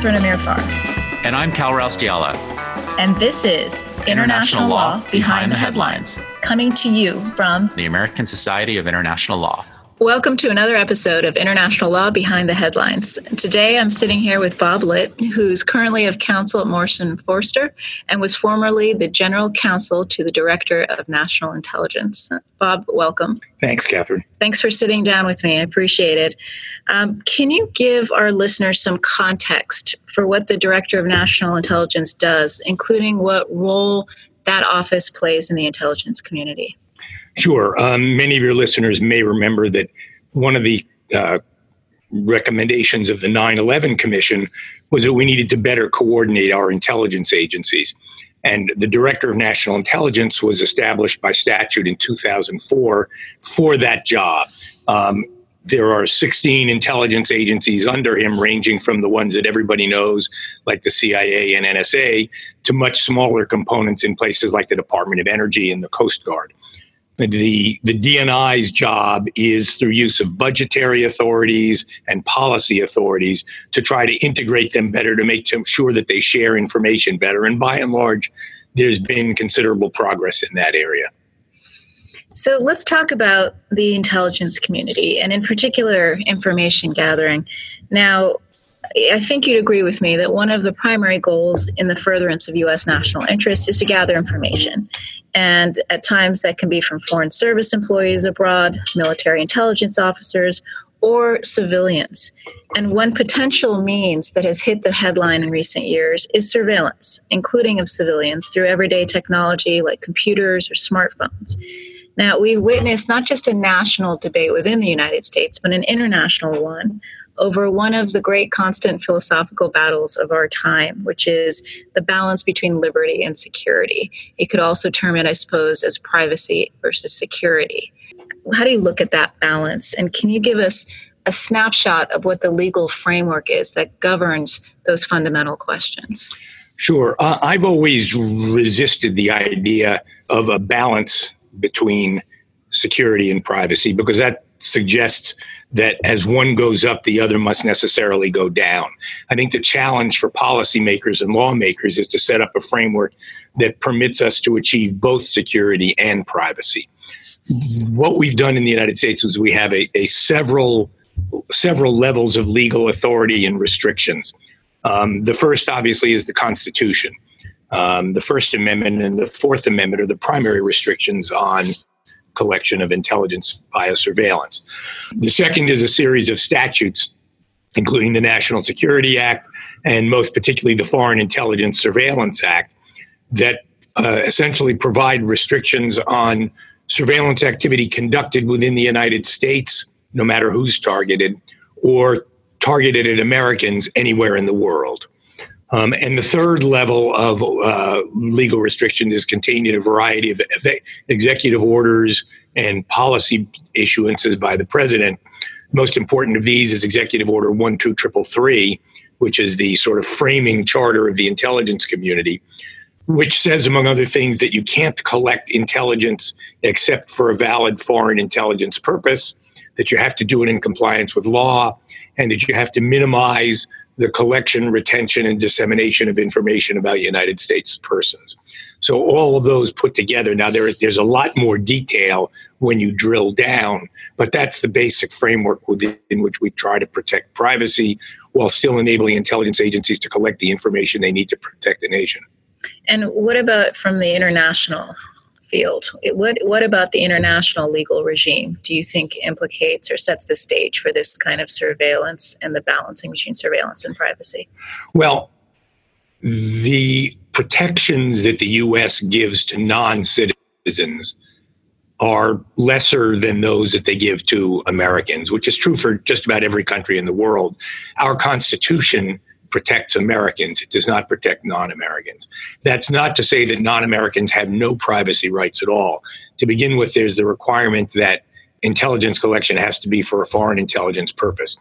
Catherine Amirfar. And I'm Kal Raustiala. And this is International, International Law, Behind, Behind the headlines. headlines, coming to you from the American Society of International Law. Welcome to another episode of International Law Behind the Headlines. Today I'm sitting here with Bob Litt, who's currently of counsel at Morrison Foerster and was formerly the general counsel to the Director of National Intelligence. Bob, welcome. Thanks, Catherine. Thanks for sitting down with me. I appreciate it. Um, can you give our listeners some context for what the Director of National Intelligence does, including what role that office plays in the intelligence community? Sure. Um, many of your listeners may remember that one of the uh, recommendations of the 9 11 Commission was that we needed to better coordinate our intelligence agencies. And the Director of National Intelligence was established by statute in 2004 for that job. Um, there are 16 intelligence agencies under him, ranging from the ones that everybody knows, like the CIA and NSA, to much smaller components in places like the Department of Energy and the Coast Guard the the DNI's job is through use of budgetary authorities and policy authorities to try to integrate them better to make sure that they share information better. And by and large, there's been considerable progress in that area. So let's talk about the intelligence community and, in particular, information gathering. Now, I think you'd agree with me that one of the primary goals in the furtherance of U.S. national interest is to gather information. And at times that can be from foreign service employees abroad, military intelligence officers, or civilians. And one potential means that has hit the headline in recent years is surveillance, including of civilians through everyday technology like computers or smartphones. Now, we've witnessed not just a national debate within the United States, but an international one over one of the great constant philosophical battles of our time, which is the balance between liberty and security. You could also term it, I suppose, as privacy versus security. How do you look at that balance? And can you give us a snapshot of what the legal framework is that governs those fundamental questions? Sure. Uh, I've always resisted the idea of a balance between security and privacy because that suggests that as one goes up, the other must necessarily go down. I think the challenge for policymakers and lawmakers is to set up a framework that permits us to achieve both security and privacy. What we've done in the United States is we have a, a several several levels of legal authority and restrictions. Um, the first, obviously, is the Constitution. Um, the First Amendment and the Fourth Amendment are the primary restrictions on collection of intelligence via surveillance. The second is a series of statutes, including the National Security Act and most particularly the Foreign Intelligence Surveillance Act, that uh, essentially provide restrictions on surveillance activity conducted within the United States, no matter who's targeted, or targeted at Americans anywhere in the world. Um, and the third level of uh, legal restriction is contained in a variety of executive orders and policy issuances by the president. Most important of these is Executive Order 12333, which is the sort of framing charter of the intelligence community, which says, among other things, that you can't collect intelligence except for a valid foreign intelligence purpose, that you have to do it in compliance with law, and that you have to minimize the collection, retention, and dissemination of information about United States persons. So all of those put together. Now there, there's a lot more detail when you drill down, but that's the basic framework within which we try to protect privacy while still enabling intelligence agencies to collect the information they need to protect the nation. And what about from the international field. What, what about the international legal regime do you think implicates or sets the stage for this kind of surveillance and the balancing between surveillance and privacy? Well, the protections that the U.S. gives to non citizens are lesser than those that they give to Americans, which is true for just about every country in the world. Our Constitution protects Americans. It does not protect non Americans. That's not to say that non Americans have no privacy rights at all. To begin with, there's the requirement that intelligence collection has to be for a foreign intelligence purpose.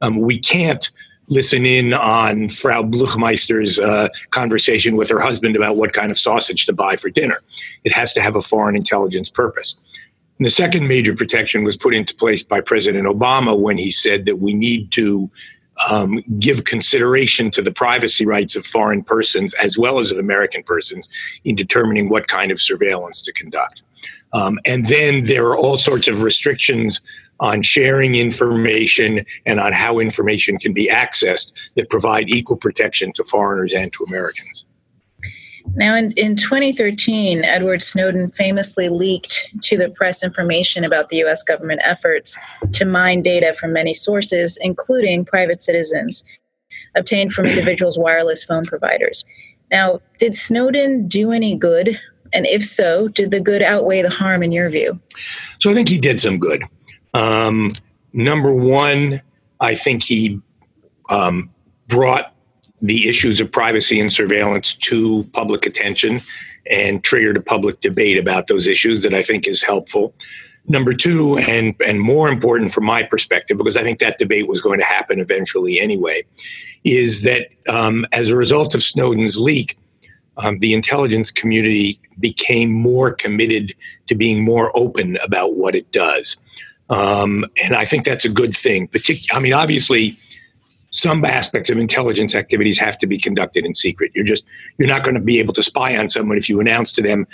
Um, we can't listen in on Frau Bluchmeister's uh, conversation with her husband about what kind of sausage to buy for dinner. It has to have a foreign intelligence purpose. And the second major protection was put into place by President Obama when he said that we need to um, give consideration to the privacy rights of foreign persons as well as of American persons in determining what kind of surveillance to conduct. Um, and then there are all sorts of restrictions on sharing information and on how information can be accessed that provide equal protection to foreigners and to Americans. Now, in, in 2013, Edward Snowden famously leaked to the press information about the US government efforts to mine data from many sources, including private citizens, obtained from individuals' wireless phone providers. Now, did Snowden do any good? And if so, did the good outweigh the harm in your view? So I think he did some good. Um, number one, I think he um, brought the issues of privacy and surveillance to public attention and triggered a public debate about those issues that I think is helpful. Number two, and, and more important from my perspective, because I think that debate was going to happen eventually anyway, is that um, as a result of Snowden's leak, um, the intelligence community became more committed to being more open about what it does. Um, and I think that's a good thing. Partic- I mean, obviously, some aspects of intelligence activities have to be conducted in secret. You're just you're not going to be able to spy on someone if you announce to them,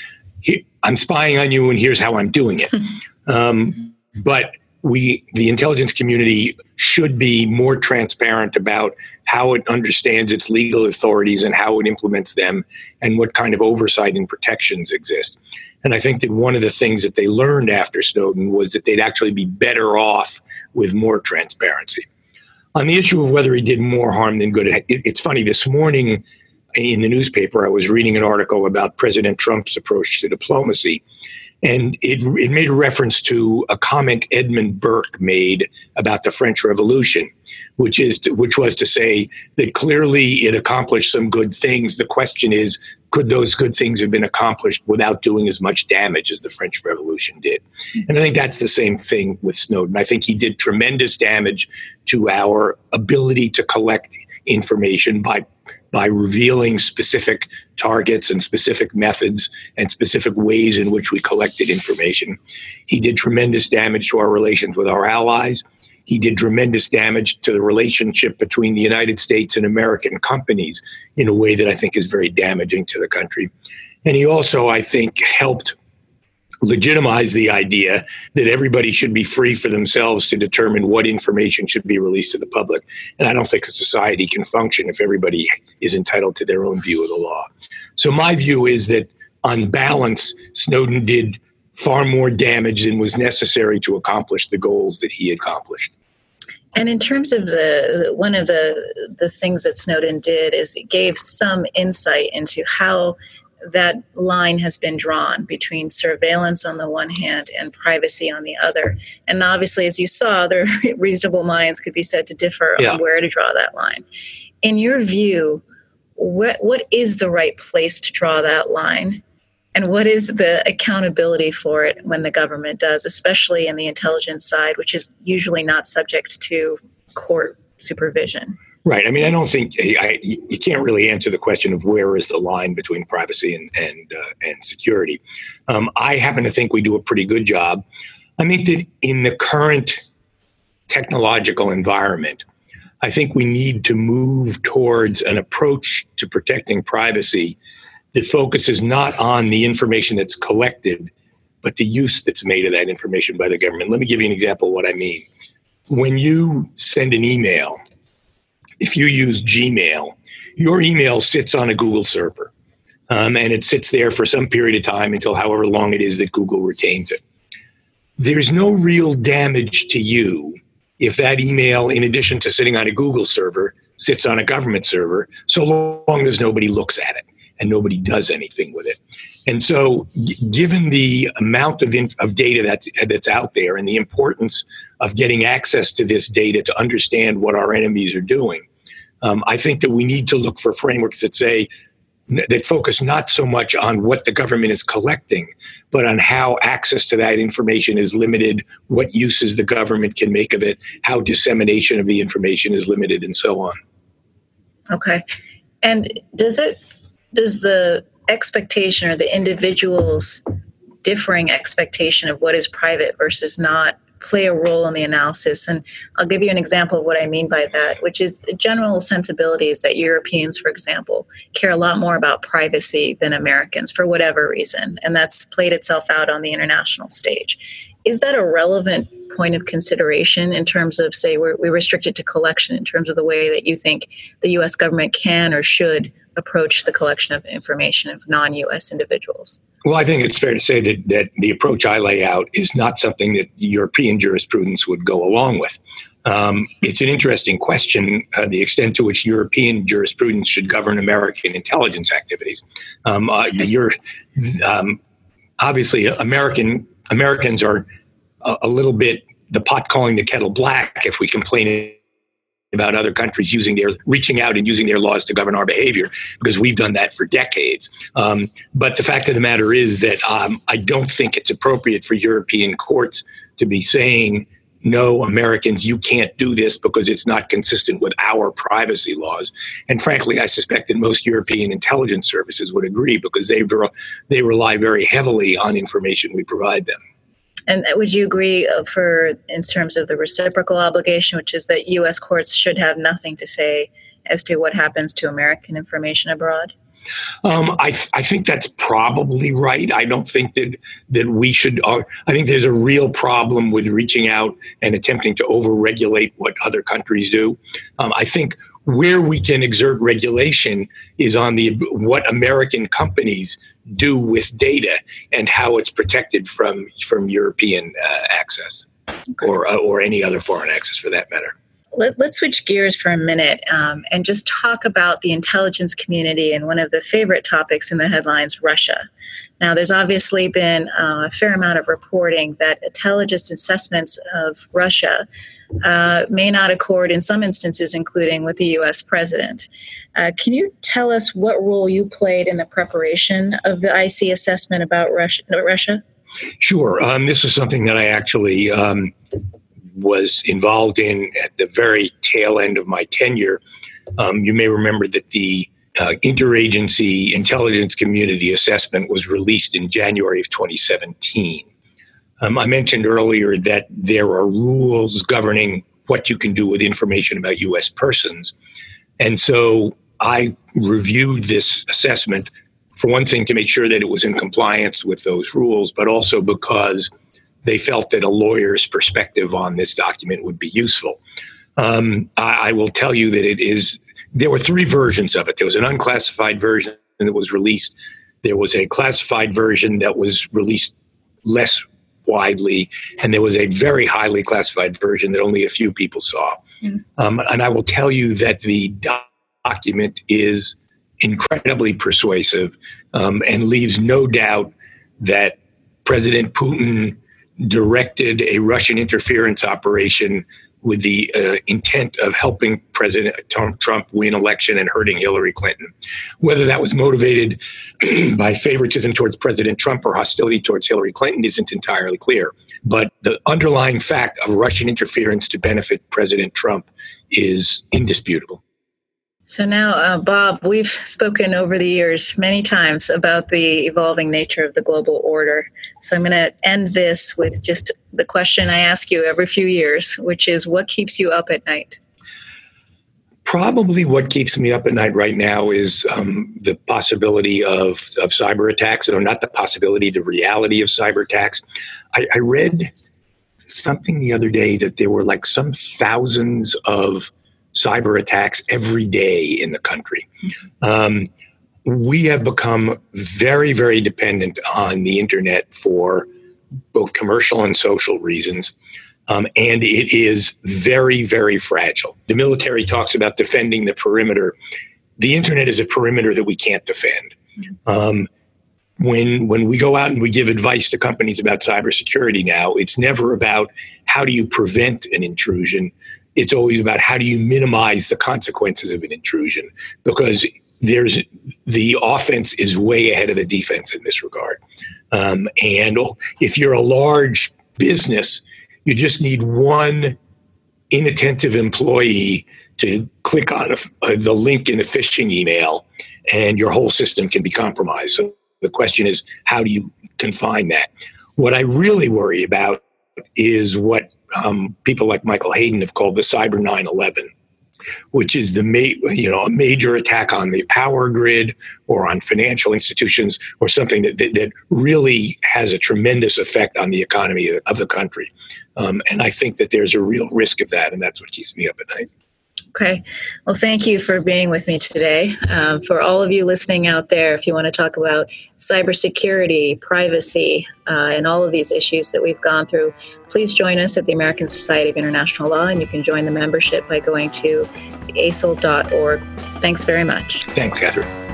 "I'm spying on you, and here's how I'm doing it." um, but we, the intelligence community, should be more transparent about how it understands its legal authorities and how it implements them, and what kind of oversight and protections exist. And I think that one of the things that they learned after Snowden was that they'd actually be better off with more transparency on the issue of whether he did more harm than good, it, it's funny. This morning in the newspaper, I was reading an article about President Trump's approach to diplomacy. And it, it made a reference to a comment Edmund Burke made about the French Revolution, which is to, which was to say that clearly it accomplished some good things. The question is, could those good things have been accomplished without doing as much damage as the French Revolution did? And I think that's the same thing with Snowden. I think he did tremendous damage to our ability to collect information by by revealing specific targets and specific methods and specific ways in which we collected information. He did tremendous damage to our relations with our allies. He did tremendous damage to the relationship between the United States and American companies in a way that I think is very damaging to the country. And he also, I think, helped legitimize the idea that everybody should be free for themselves to determine what information should be released to the public. And I don't think a society can function if everybody is entitled to their own view of the law. So my view is that on balance, Snowden did far more damage than was necessary to accomplish the goals that he accomplished. And in terms of the one of the the things that Snowden did is it gave some insight into how that line has been drawn between surveillance on the one hand and privacy on the other. And obviously, as you saw, there reasonable minds could be said to differ yeah. on where to draw that line. In your view, what what is the right place to draw that line? And what is the accountability for it when the government does, especially in the intelligence side, which is usually not subject to court supervision? Right. I mean, I don't think I, you can't really answer the question of where is the line between privacy and and, uh, and security. Um, I happen to think we do a pretty good job. I think that in the current technological environment, I think we need to move towards an approach to protecting privacy that focuses not on the information that's collected, but the use that's made of that information by the government. Let me give you an example of what I mean. When you send an email if you use Gmail, your email sits on a Google server. Um, and it sits there for some period of time until however long it is that Google retains it. There's no real damage to you if that email, in addition to sitting on a Google server, sits on a government server, so long as nobody looks at it and nobody does anything with it. And so, g- given the amount of, inf- of data that's, that's out there and the importance of getting access to this data to understand what our enemies are doing, um, I think that we need to look for frameworks that say that focus not so much on what the government is collecting, but on how access to that information is limited, what uses the government can make of it, how dissemination of the information is limited, and so on. Okay. And does it does the expectation or the individual's differing expectation of what is private versus not play a role in the analysis. And I'll give you an example of what I mean by that, which is the general sensibilities that Europeans, for example, care a lot more about privacy than Americans for whatever reason. And that's played itself out on the international stage. Is that a relevant point of consideration in terms of, say, we're, we're restricted to collection in terms of the way that you think the US government can or should approach the collection of information of non US individuals? Well, I think it's fair to say that, that the approach I lay out is not something that European jurisprudence would go along with. Um, it's an interesting question, uh, the extent to which European jurisprudence should govern American intelligence activities. Um, uh, you're, um, obviously, American Americans are a, a little bit the pot calling the kettle black if we complain about other countries using their reaching out and using their laws to govern our behavior because we've done that for decades. Um, but the fact of the matter is that um, I don't think it's appropriate for European courts to be saying. No, Americans, you can't do this because it's not consistent with our privacy laws. And frankly, I suspect that most European intelligence services would agree because they, they rely very heavily on information we provide them. And would you agree uh, for in terms of the reciprocal obligation, which is that U.S. courts should have nothing to say as to what happens to American information abroad? Um, I, I think that's probably right. I don't think that that we should. Uh, I think there's a real problem with reaching out and attempting to overregulate what other countries do. Um, I think where we can exert regulation is on the what American companies do with data and how it's protected from from European uh, access or uh, or any other foreign access for that matter. Let, us switch gears for a minute um, and just talk about the intelligence community and one of the favorite topics in the headlines, Russia. Now, there's obviously been uh, a fair amount of reporting that intelligence assessments of Russia uh, may not accord in some instances, including with the US president. Uh, can you tell us what role you played in the preparation of the IC assessment about Russia? Sure. Um, this is something that I actually um, was involved in at the very tail end of my tenure. Um, you may remember that the uh, interagency intelligence community assessment was released in January of 2017. Um, I mentioned earlier that there are rules governing what you can do with information about U.S. persons. And so I reviewed this assessment, for one thing, to make sure that it was in compliance with those rules, but also because they felt that a lawyer's perspective on this document would be useful. Um, I, I, will tell you that it is, there were three versions of it. There was an unclassified version that was released, there was a classified version that was released less widely, and there was a very highly classified version that only a few people saw. Mm. Um, and I will tell you that the document is incredibly persuasive um, and leaves no doubt that President Putin directed a Russian interference operation with the uh, intent of helping President Trump win election and hurting Hillary Clinton. Whether that was motivated by favoritism towards President Trump or hostility towards Hillary Clinton isn't entirely clear. But the underlying fact of Russian interference to benefit President Trump is indisputable. So now, uh, Bob, we've spoken over the years many times about the evolving nature of the global order. So I'm going to end this with just the question I ask you every few years, which is what keeps you up at night? Probably what keeps me up at night right now is um, the possibility of, of cyber attacks, or not the possibility, the reality of cyber attacks. I, I read something the other day that there were like some thousands of cyber attacks every day in the country. Um, we have become very, very dependent on the internet for both commercial and social reasons. Um, and it is very, very fragile. The military talks about defending the perimeter. The internet is a perimeter that we can't defend. Um, when when we go out and we give advice to companies about cybersecurity now, it's never about how do you prevent an intrusion it's always about how do you minimize the consequences of an intrusion because there's the offense is way ahead of the defense in this regard. Um, and if you're a large business, you just need one inattentive employee to click on a, a, the link in the phishing email, and your whole system can be compromised. So the question is, how do you confine that? What I really worry about is what um, people like Michael Hayden have called the cyber 9 11 which is the ma- you know a major attack on the power grid or on financial institutions or something that, that, that really has a tremendous effect on the economy of the country. Um, and I think that there's a real risk of that, and that's what keeps me up at night. Okay. Well, thank you for being with me today. Um, for all of you listening out there, if you want to talk about cybersecurity, privacy, uh, and all of these issues that we've gone through, please join us at the American Society of International Law, and you can join the membership by going to asil.org. Thanks very much. Thanks, Catherine.